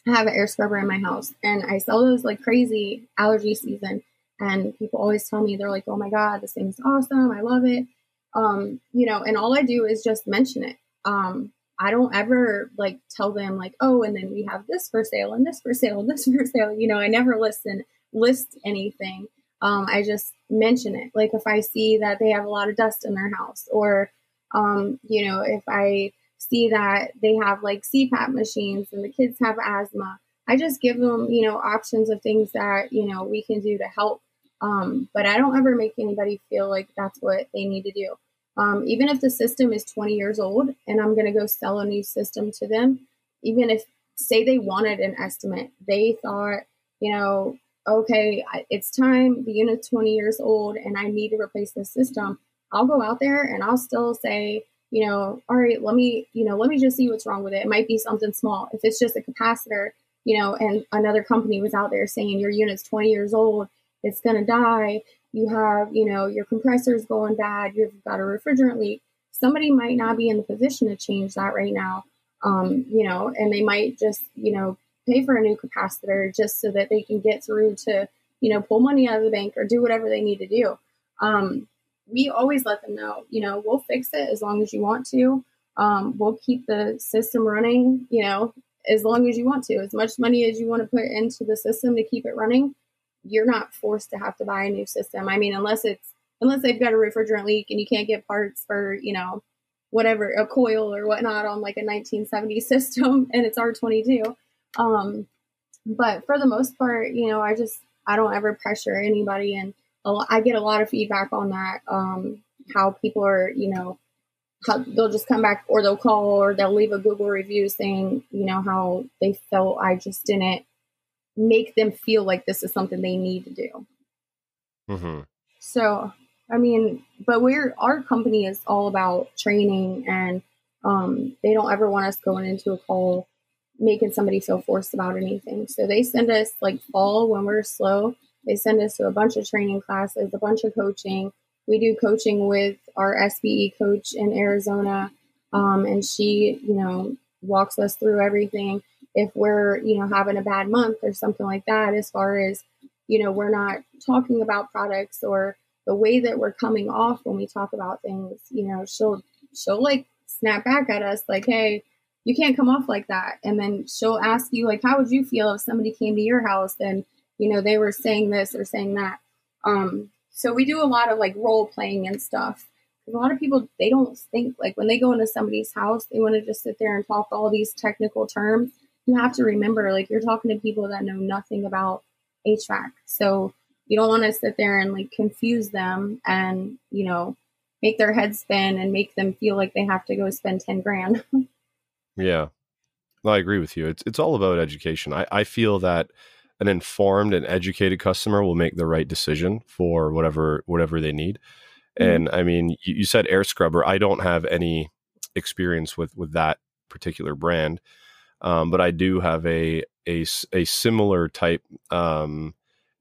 I have an air scrubber in my house, and I sell those like crazy allergy season. And people always tell me they're like, "Oh my god, this thing's awesome! I love it." Um, you know, and all I do is just mention it. Um, I don't ever like tell them like, oh, and then we have this for sale and this for sale and this for sale. You know, I never listen list anything. Um, I just mention it. Like if I see that they have a lot of dust in their house, or um, you know, if I see that they have like CPAP machines and the kids have asthma, I just give them, you know, options of things that, you know, we can do to help. Um, but I don't ever make anybody feel like that's what they need to do. Um, even if the system is 20 years old and I'm going to go sell a new system to them, even if, say, they wanted an estimate, they thought, you know, okay, it's time, the unit's 20 years old and I need to replace the system. I'll go out there and I'll still say, you know, all right, let me, you know, let me just see what's wrong with it. It might be something small. If it's just a capacitor, you know, and another company was out there saying your unit's 20 years old, it's going to die. You have, you know, your compressor's going bad. You've got a refrigerant leak. Somebody might not be in the position to change that right now. Um, you know, and they might just, you know, pay for a new capacitor just so that they can get through to, you know, pull money out of the bank or do whatever they need to do. Um, we always let them know, you know, we'll fix it as long as you want to. Um, we'll keep the system running, you know, as long as you want to. As much money as you want to put into the system to keep it running, you're not forced to have to buy a new system. I mean, unless it's unless they've got a refrigerant leak and you can't get parts for, you know, whatever, a coil or whatnot on like a 1970 system and it's R22. Um, but for the most part, you know, I just I don't ever pressure anybody and I get a lot of feedback on that. Um, how people are, you know, how they'll just come back or they'll call or they'll leave a Google review saying, you know, how they felt I just didn't make them feel like this is something they need to do. Mm-hmm. So, I mean, but we're our company is all about training, and um, they don't ever want us going into a call making somebody feel forced about anything. So they send us like fall when we're slow they send us to a bunch of training classes, a bunch of coaching. We do coaching with our SBE coach in Arizona, um, and she, you know, walks us through everything. If we're, you know, having a bad month or something like that, as far as, you know, we're not talking about products or the way that we're coming off when we talk about things, you know, she'll she'll like snap back at us like, hey, you can't come off like that. And then she'll ask you like, how would you feel if somebody came to your house and you know, they were saying this or saying that. Um, so we do a lot of like role playing and stuff. A lot of people they don't think like when they go into somebody's house, they want to just sit there and talk all these technical terms. You have to remember, like you're talking to people that know nothing about HVAC. So you don't want to sit there and like confuse them and, you know, make their head spin and make them feel like they have to go spend 10 grand.
yeah. I agree with you. It's it's all about education. I, I feel that an informed and educated customer will make the right decision for whatever whatever they need. Mm-hmm. And I mean, you, you, said air scrubber. I don't have any experience with with that particular brand, um, but I do have a a, a similar type um,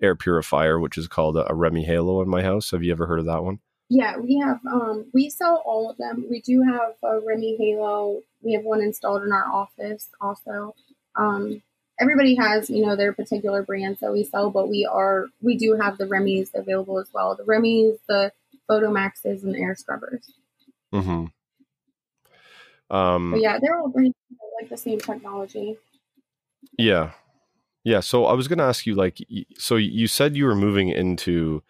air purifier, which is called a, a REME HALO in my house. Have you ever heard of that one?
Yeah, we have. Um, we sell all of them. We do have a REME HALO. We have one installed in our office also. Um, everybody has you know their particular brands that we sell, but we are we do have the REME's available as well. The REME's, the Photomaxes, and the air scrubbers. Mm-hmm. Um, but yeah, they're all brands like the same technology.
Yeah, yeah. So I was going to ask you, like, so you said you were moving into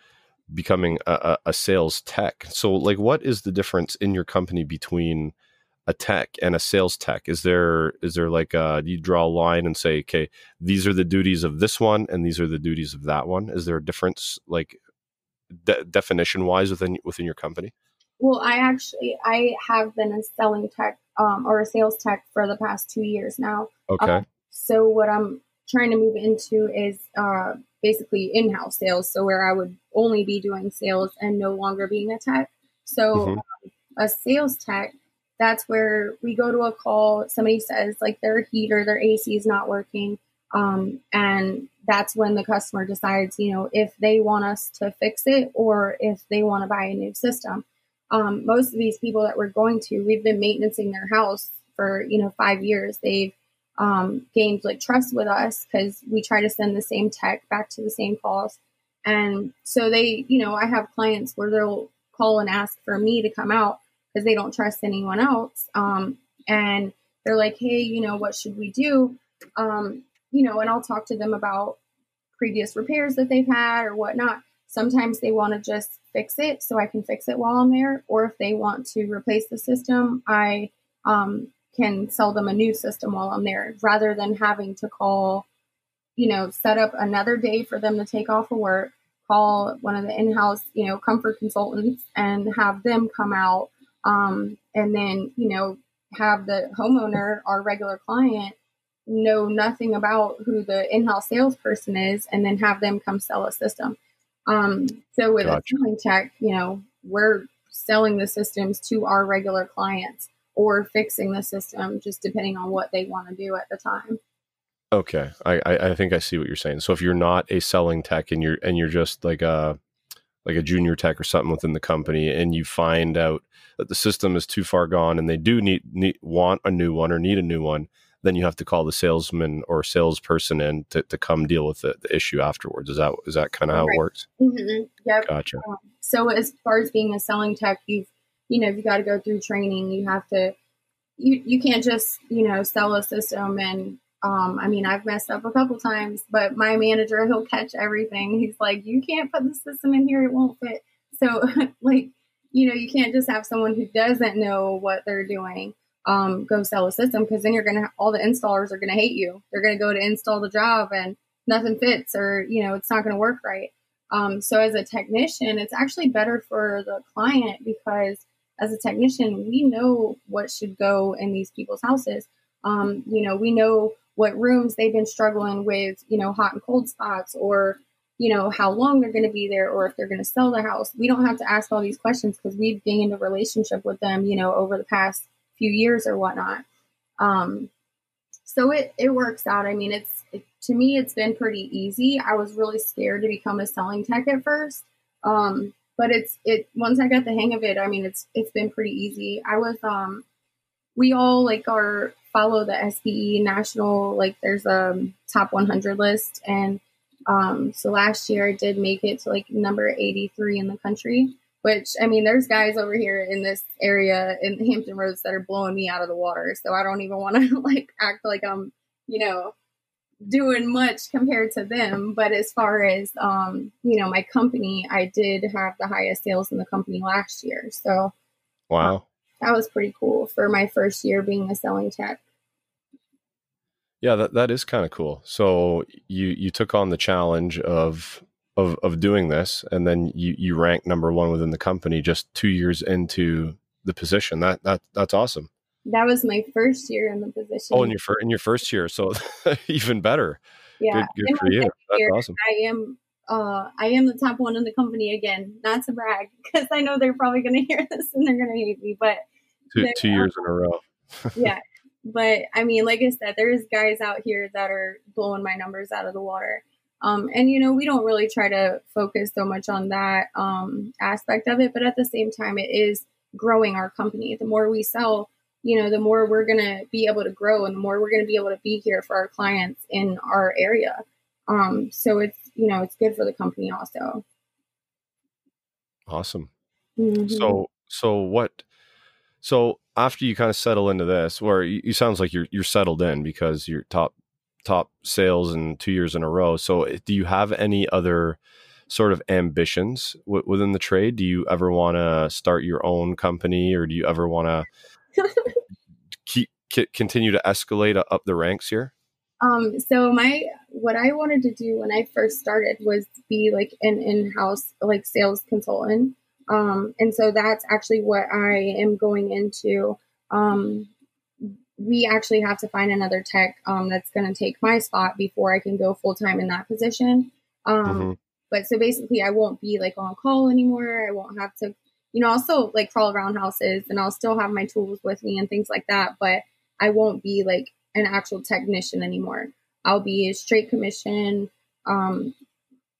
becoming a, a, sales tech. So, like, what is the difference in your company between a tech and a sales tech? Is there is there like a, do you draw a line and say, okay, these are the duties of this one and these are the duties of that one? Is there a difference like de- definition wise within within your company?
Well, I actually I have been a selling tech um, or a sales tech for the past two years now.
Okay. Um,
so what I'm trying to move into is uh, basically in-house sales. So where I would only be doing sales and no longer being a tech. So mm-hmm. um, a sales tech that's where we go to a call. Somebody says like their heater, their AC is not working. Um, and that's when the customer decides, you know, if they want us to fix it or if they want to buy a new system. Um, most of these people that we're going to, we've been maintaining their house for, you know, five years. They've um, gained like trust with us because we try to send the same tech back to the same calls. And so they, you know, I have clients where they'll call and ask for me to come out because they don't trust anyone else. Um, and they're like, hey, you know, what should we do? Um, you know, and I'll talk to them about previous repairs that they've had or whatnot. Sometimes they want to just fix it so I can fix it while I'm there. Or if they want to replace the system, I um, can sell them a new system while I'm there rather than having to call, you know, set up another day for them to take off of work, call one of the in house, you know, comfort consultants and have them come out. Um, and then, you know, have the homeowner, our regular client, know nothing about who the in-house salesperson is and then have them come sell a system. Um, so with gotcha. a selling tech, you know, we're selling the systems to our regular clients or fixing the system just depending on what they want to do at the time.
Okay. I, I think I see what you're saying. So if you're not a selling tech and you're and you're just like a like a junior tech or something within the company and you find out that the system is too far gone and they do need, need want a new one or need a new one, then you have to call the salesman or salesperson in to, to come deal with the, the issue afterwards. Is that is that kind of how right. it works?
Mm-hmm. Yep.
Gotcha. Um,
so as far as being a selling tech, you've you know you got to go through training. You have to you you can't just you know sell a system and um, I mean, I've messed up a couple times, but my manager, he'll catch everything. He's like, you can't put the system in here, it won't fit. So, like, you know, you can't just have someone who doesn't know what they're doing um, go sell a system because then you're going to, all the installers are going to hate you. They're going to go to install the job and nothing fits or, you know, it's not going to work right. Um, so as a technician, it's actually better for the client because as a technician, we know what should go in these people's houses. Um, you know, we know what rooms they've been struggling with, you know, hot and cold spots or, you know, how long they're going to be there or if they're going to sell the house. We don't have to ask all these questions because we've gained a relationship with them, you know, over the past few years or whatnot. Um, so it, it works out. I mean, it's, it, to me, it's been pretty easy. I was really scared to become a selling tech at first. Um, but it's, it, once I got the hang of it, I mean, it's, it's been pretty easy. I was, um, we all like are follow the SPE national, like there's a top 100 list. And, um, so last year I did make it to like number 83 in the country which I mean, there's guys over here in this area in Hampton Roads that are blowing me out of the water. So I don't even want to like act like I'm, you know, doing much compared to them. But as far as, um, you know, my company, I did have the highest sales in the company last year. So,
wow,
that was pretty cool for my first year being a selling tech.
Yeah, that, that is kind of cool. So you you took on the challenge of of of doing this, and then you you rank number one within the company just two years into the position. That that that's awesome.
That was my first year in the position.
Oh, in your first in your first year, so even better.
Yeah,
good, good for you. That's
year,
awesome.
I am uh, I am the top one in the company again. Not to brag, because I know they're probably going to hear this and they're going to hate me. But
two, two years in a row.
yeah, but I mean, like I said, there's guys out here that are blowing my numbers out of the water. Um, and you know, we don't really try to focus so much on that um, aspect of it, but at the same time, it is growing our company. The more we sell, you know, the more we're going to be able to grow and the more we're going to be able to be here for our clients in our area. Um, so it's, you know, it's good for the company also.
Awesome. Mm-hmm. So, so what, so after you kind of settle into this, where you, you sounds like you're, you're settled in because you're top top sales in two years in a row. So, eh, do you have any other sort of ambitions w- within the trade? Do you ever want to start your own company, or do you ever want to keep c- continue to escalate up the ranks here?
Um, so my what I wanted to do when I first started was be like an in-house like sales consultant. Um, and so that's actually what I am going into. Um, we actually have to find another tech um, that's going to take my spot before I can go full time in that position. Um, mm-hmm. But so basically, I won't be like on call anymore. I won't have to, you know, I'll like crawl around houses and I'll still have my tools with me and things like that. But I won't be like an actual technician anymore. I'll be a straight commission um,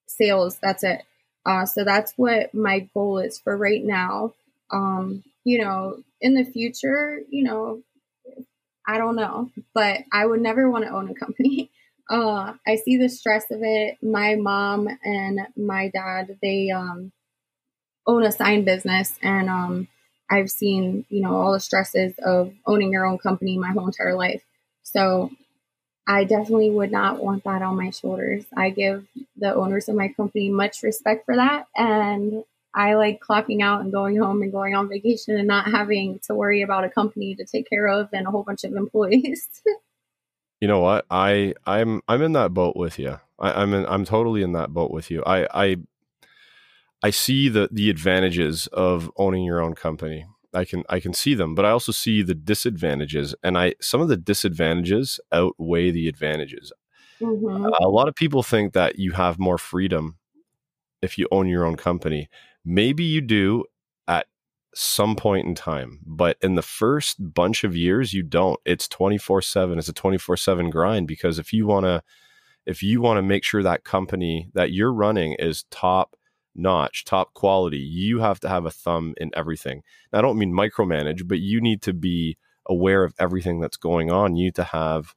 sales. That's it. Uh, so that's what my goal is for right now. Um, you know, in the future, you know, I don't know, but I would never want to own a company. Uh, I see the stress of it. My mom and my dad, they um, own a sign business, and um, I've seen, you know, all the stresses of owning your own company my whole entire life. So I definitely would not want that on my shoulders. I give the owners of my company much respect for that. And I like clocking out and going home and going on vacation and not having to worry about a company to take care of and a whole bunch of employees.
you know what? I I'm I'm in that boat with you. I, I'm in, I'm totally in that boat with you. I I I see the the advantages of owning your own company. I can I can see them, but I also see the disadvantages, and I some of the disadvantages outweigh the advantages. Mm-hmm. A lot of people think that you have more freedom if you own your own company. Maybe you do at some point in time, but in the first bunch of years, you don't. It's twenty four seven. It's a twenty four seven grind because if you want to, if you want to make sure that company that you're running is top notch, top quality, you have to have a thumb in everything. Now, I don't mean micromanage, but you need to be aware of everything that's going on. You need to have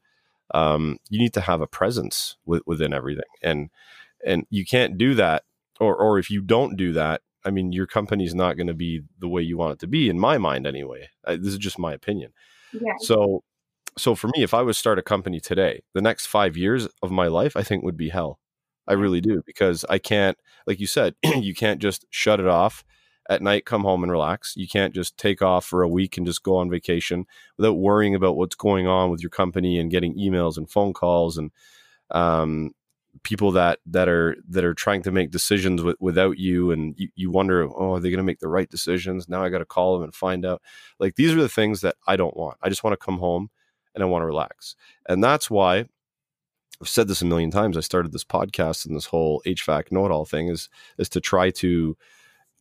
um, you need to have a presence with, within everything, and and you can't do that, or or if you don't do that, I mean, your company's not going to be the way you want it to be, in my mind, anyway. I, this is just my opinion. Yeah. So, so for me, if I was start a company today, the next five years of my life, I think would be hell. I really do because I can't, like you said, you can't just shut it off at night, come home and relax. You can't just take off for a week and just go on vacation without worrying about what's going on with your company and getting emails and phone calls and um, people that that are that are trying to make decisions with, without you and you, you wonder oh are they going to make the right decisions? Now i got to call them and find out. Like these are the things that i don't want. I just want to come home and i want to relax. And that's why I've said this a million times. I started this podcast and this whole HVAC know-it-all thing is is to try to,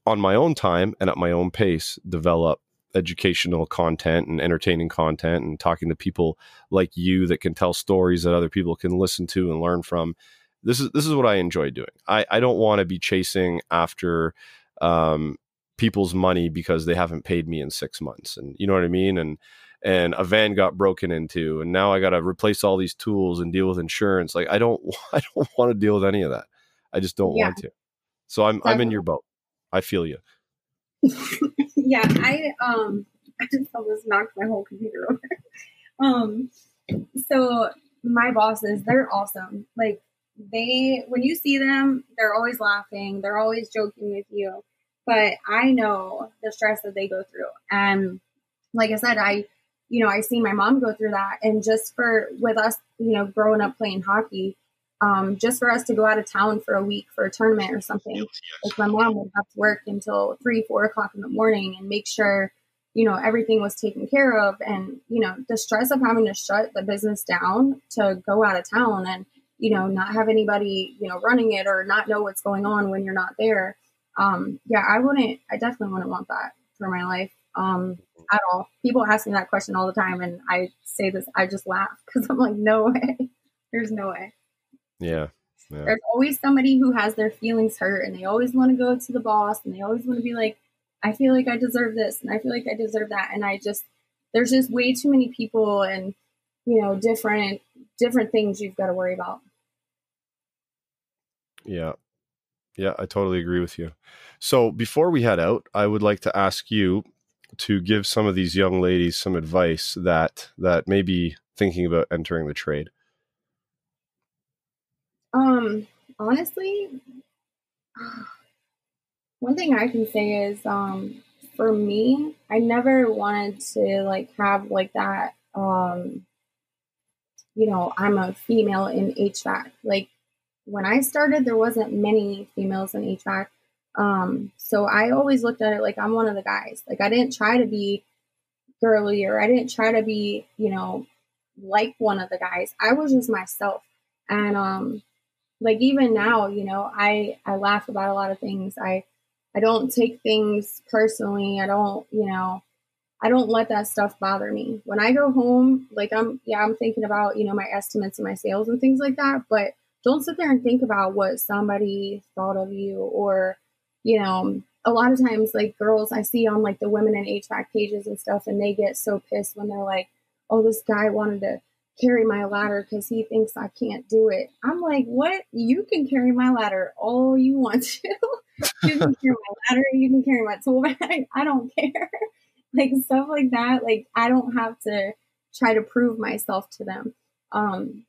on my own time and at my own pace, develop educational content and entertaining content and talking to people like you that can tell stories that other people can listen to and learn from. This is this is what I enjoy doing. I, I don't want to be chasing after um, people's money because they haven't paid me in six months, and you know what I mean. And and a van got broken into and now I got to replace all these tools and deal with insurance. Like I don't I don't want to deal with any of that. I just don't yeah. want to. So I'm I'm in your boat. I feel you.
yeah, I um I just almost knocked my whole computer over. um so my bosses, they're awesome. Like they when you see them, they're always laughing, they're always joking with you. But I know the stress that they go through. And like I said, I you know, I see my mom go through that. And just for with us, you know, growing up playing hockey, um, just for us to go out of town for a week for a tournament or something, like my mom would have to work until three, four o'clock in the morning and make sure, you know, everything was taken care of. And, you know, the stress of having to shut the business down to go out of town and, you know, not have anybody, you know, running it or not know what's going on when you're not there. Um, yeah, I wouldn't, I definitely wouldn't want that for my life. Um, at all. People ask me that question all the time, and I say this, I just laugh because I'm like, no way. There's no way.
Yeah. yeah.
There's always somebody who has their feelings hurt and they always want to go to the boss and they always want to be like, I feel like I deserve this and I feel like I deserve that. And I just, there's just way too many people and, you know, different, different things you've got to worry about.
Yeah. Yeah, I totally agree with you. So before we head out, I would like to ask you to give some of these young ladies some advice that that may be thinking about entering the trade?
Um, honestly, one thing I can say is, um, for me, I never wanted to like have like that. Um, you know, I'm a female in HVAC. Like when I started, there wasn't many females in HVAC. Um, so I always looked at it like I'm one of the guys. Like I didn't try to be girly or I didn't try to be, you know, like one of the guys. I was just myself. And um like even now, you know, I I laugh about a lot of things. I I don't take things personally. I don't, you know, I don't let that stuff bother me. When I go home, like I'm yeah, I'm thinking about, you know, my estimates and my sales and things like that, but don't sit there and think about what somebody thought of you or you know, a lot of times, like girls I see on like the women in HVAC pages and stuff, and they get so pissed when they're like, oh, this guy wanted to carry my ladder because he thinks I can't do it. I'm like, what? You can carry my ladder all you want to. you can carry my ladder, you can carry my tool bag. I don't care. like stuff like that. Like I don't have to try to prove myself to them. Um,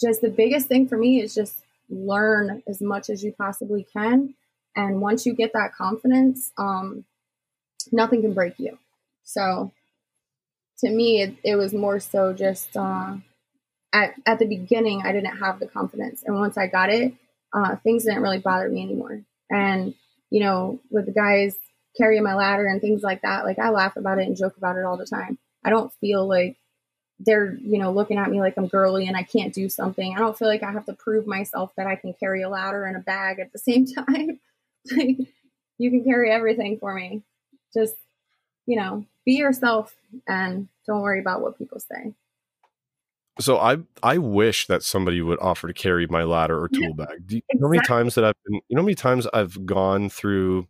just the biggest thing for me is just learn as much as you possibly can. And once you get that confidence, um, nothing can break you. So to me, it, it was more so just uh, at, at the beginning, I didn't have the confidence. And once I got it, uh, things didn't really bother me anymore. And, you know, with the guys carrying my ladder and things like that, like I laugh about it and joke about it all the time. I don't feel like they're, you know, looking at me like I'm girly and I can't do something. I don't feel like I have to prove myself that I can carry a ladder and a bag at the same time. Like, you can carry everything for me. Just, you know, be yourself and don't worry about what people say.
So I I wish that somebody would offer to carry my ladder or tool bag. Do you know how many times that I've been you know how many times I've gone through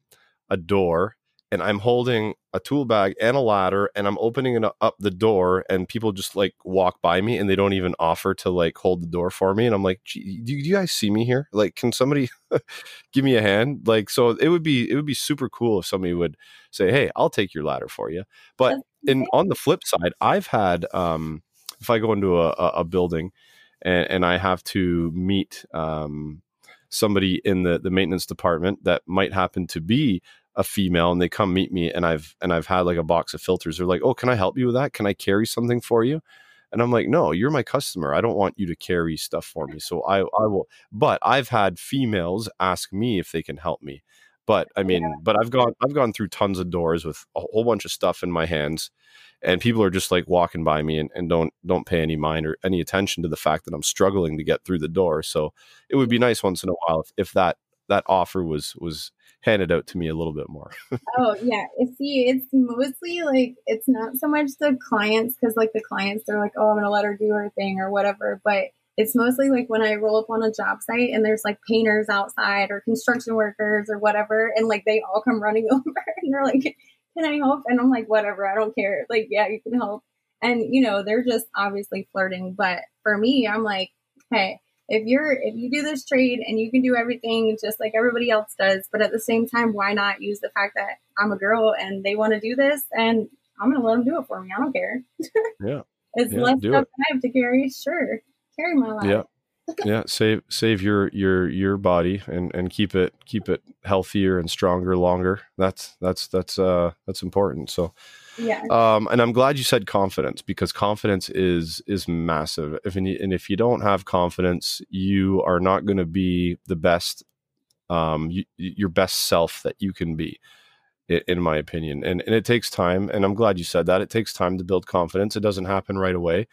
a door and I'm holding a tool bag and a ladder and I'm opening it up the door and people just like walk by me and they don't even offer to like hold the door for me and I'm like do, do you guys see me here? Like can somebody give me a hand? Like so it would be it would be super cool if somebody would say hey I'll take your ladder for you. But in on the flip side I've had um if I go into a, a building and, and I have to meet um somebody in the the maintenance department that might happen to be a female and they come meet me and I've and I've had like a box of filters. They're like, "Oh, can I help you with that? Can I carry something for you?" And I'm like, "No, you're my customer. I don't want you to carry stuff for me." So I I will. But I've had females ask me if they can help me. But I mean, yeah. but I've gone I've gone through tons of doors with a whole bunch of stuff in my hands and people are just like walking by me and, and don't don't pay any mind or any attention to the fact that I'm struggling to get through the door. So it would be nice once in a while if, if that that offer was was handed out to me a little bit more.
oh yeah, see, it's mostly like it's not so much the clients because like the clients they're like, oh, I'm gonna let her do her thing or whatever, but it's mostly like when I roll up on a job site and there's like painters outside or construction workers or whatever, and like they all come running over and they're like, "Can I help?" And I'm like, "Whatever, I don't care." Like, yeah, you can help. And you know, they're just obviously flirting, but for me, I'm like, "Hey, if you're if you do this trade and you can do everything just like everybody else does but at the same time why not use the fact that i'm a girl and they want to do this and i'm gonna let them do it for me i don't care.
Yeah.
It's yeah, less stuff it. i have to carry sure. Carry my life.
Yeah. Yeah save save your your your body and and keep it keep it healthier and stronger longer. That's that's that's uh that's important. So
yeah.
Um, and I'm glad you said confidence because confidence is is massive. If and if you don't have confidence, you are not going to be the best, um, you, your best self that you can be, in my opinion. And and it takes time. And I'm glad you said that. It takes time to build confidence. It doesn't happen right away.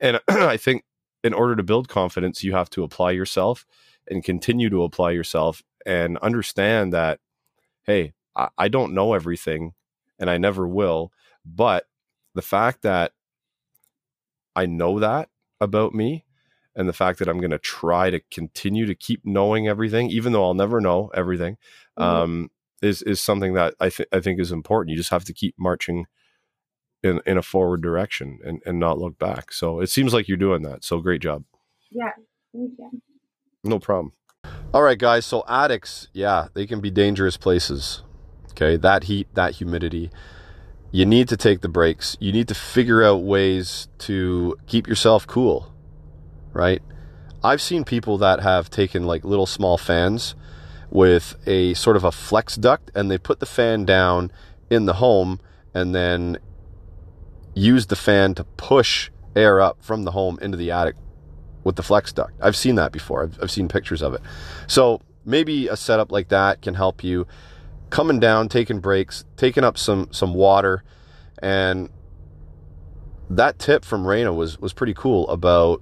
And I think in order to build confidence, you have to apply yourself and continue to apply yourself and understand that, hey, I, I don't know everything and I never will. But the fact that I know that about me and the fact that I'm going to try to continue to keep knowing everything, even though I'll never know everything, mm-hmm. um, is is something that I think I think is important. You just have to keep marching in in a forward direction and and not look back. So it seems like you're doing that. So great job.
Yeah, thank you.
No problem. All right, guys. So attics, yeah, they can be dangerous places. Okay, that heat, that humidity. You need to take the breaks. You need to figure out ways to keep yourself cool, right? I've seen people that have taken like little small fans with a sort of a flex duct and they put the fan down in the home and then use the fan to push air up from the home into the attic with the flex duct. I've seen that before. I've, I've seen pictures of it. So maybe a setup like that can help you coming down, taking breaks, taking up some some water, and that tip from Raina was was pretty cool about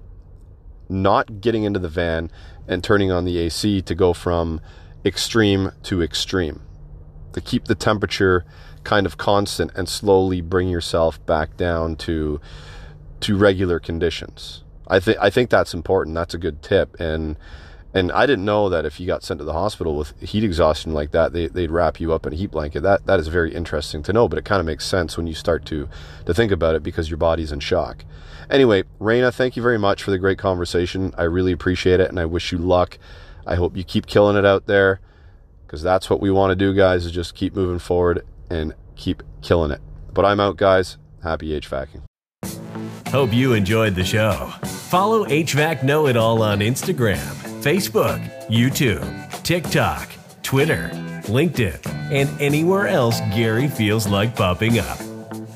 not getting into the van and turning on the AC to go from extreme to extreme. To keep the temperature kind of constant and slowly bring yourself back down to to regular conditions. I think I think that's important. That's a good tip and And I didn't know that if you got sent to the hospital with heat exhaustion like that, they, they'd wrap you up in a heat blanket. That that is very interesting to know, but it kind of makes sense when you start to to think about it because your body's in shock. Anyway, Raina, thank you very much for the great conversation. I really appreciate it, and I wish you luck. I hope you keep killing it out there because that's what we want to do, guys. Is just keep moving forward and keep killing it. But I'm out, guys. Happy HVACing.
Hope you enjoyed the show. Follow HVAC Know It All on Instagram, Facebook, YouTube, TikTok, Twitter, LinkedIn, and anywhere else Gary feels like popping up.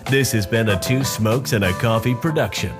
This has been a Two Smokes and a Coffee production.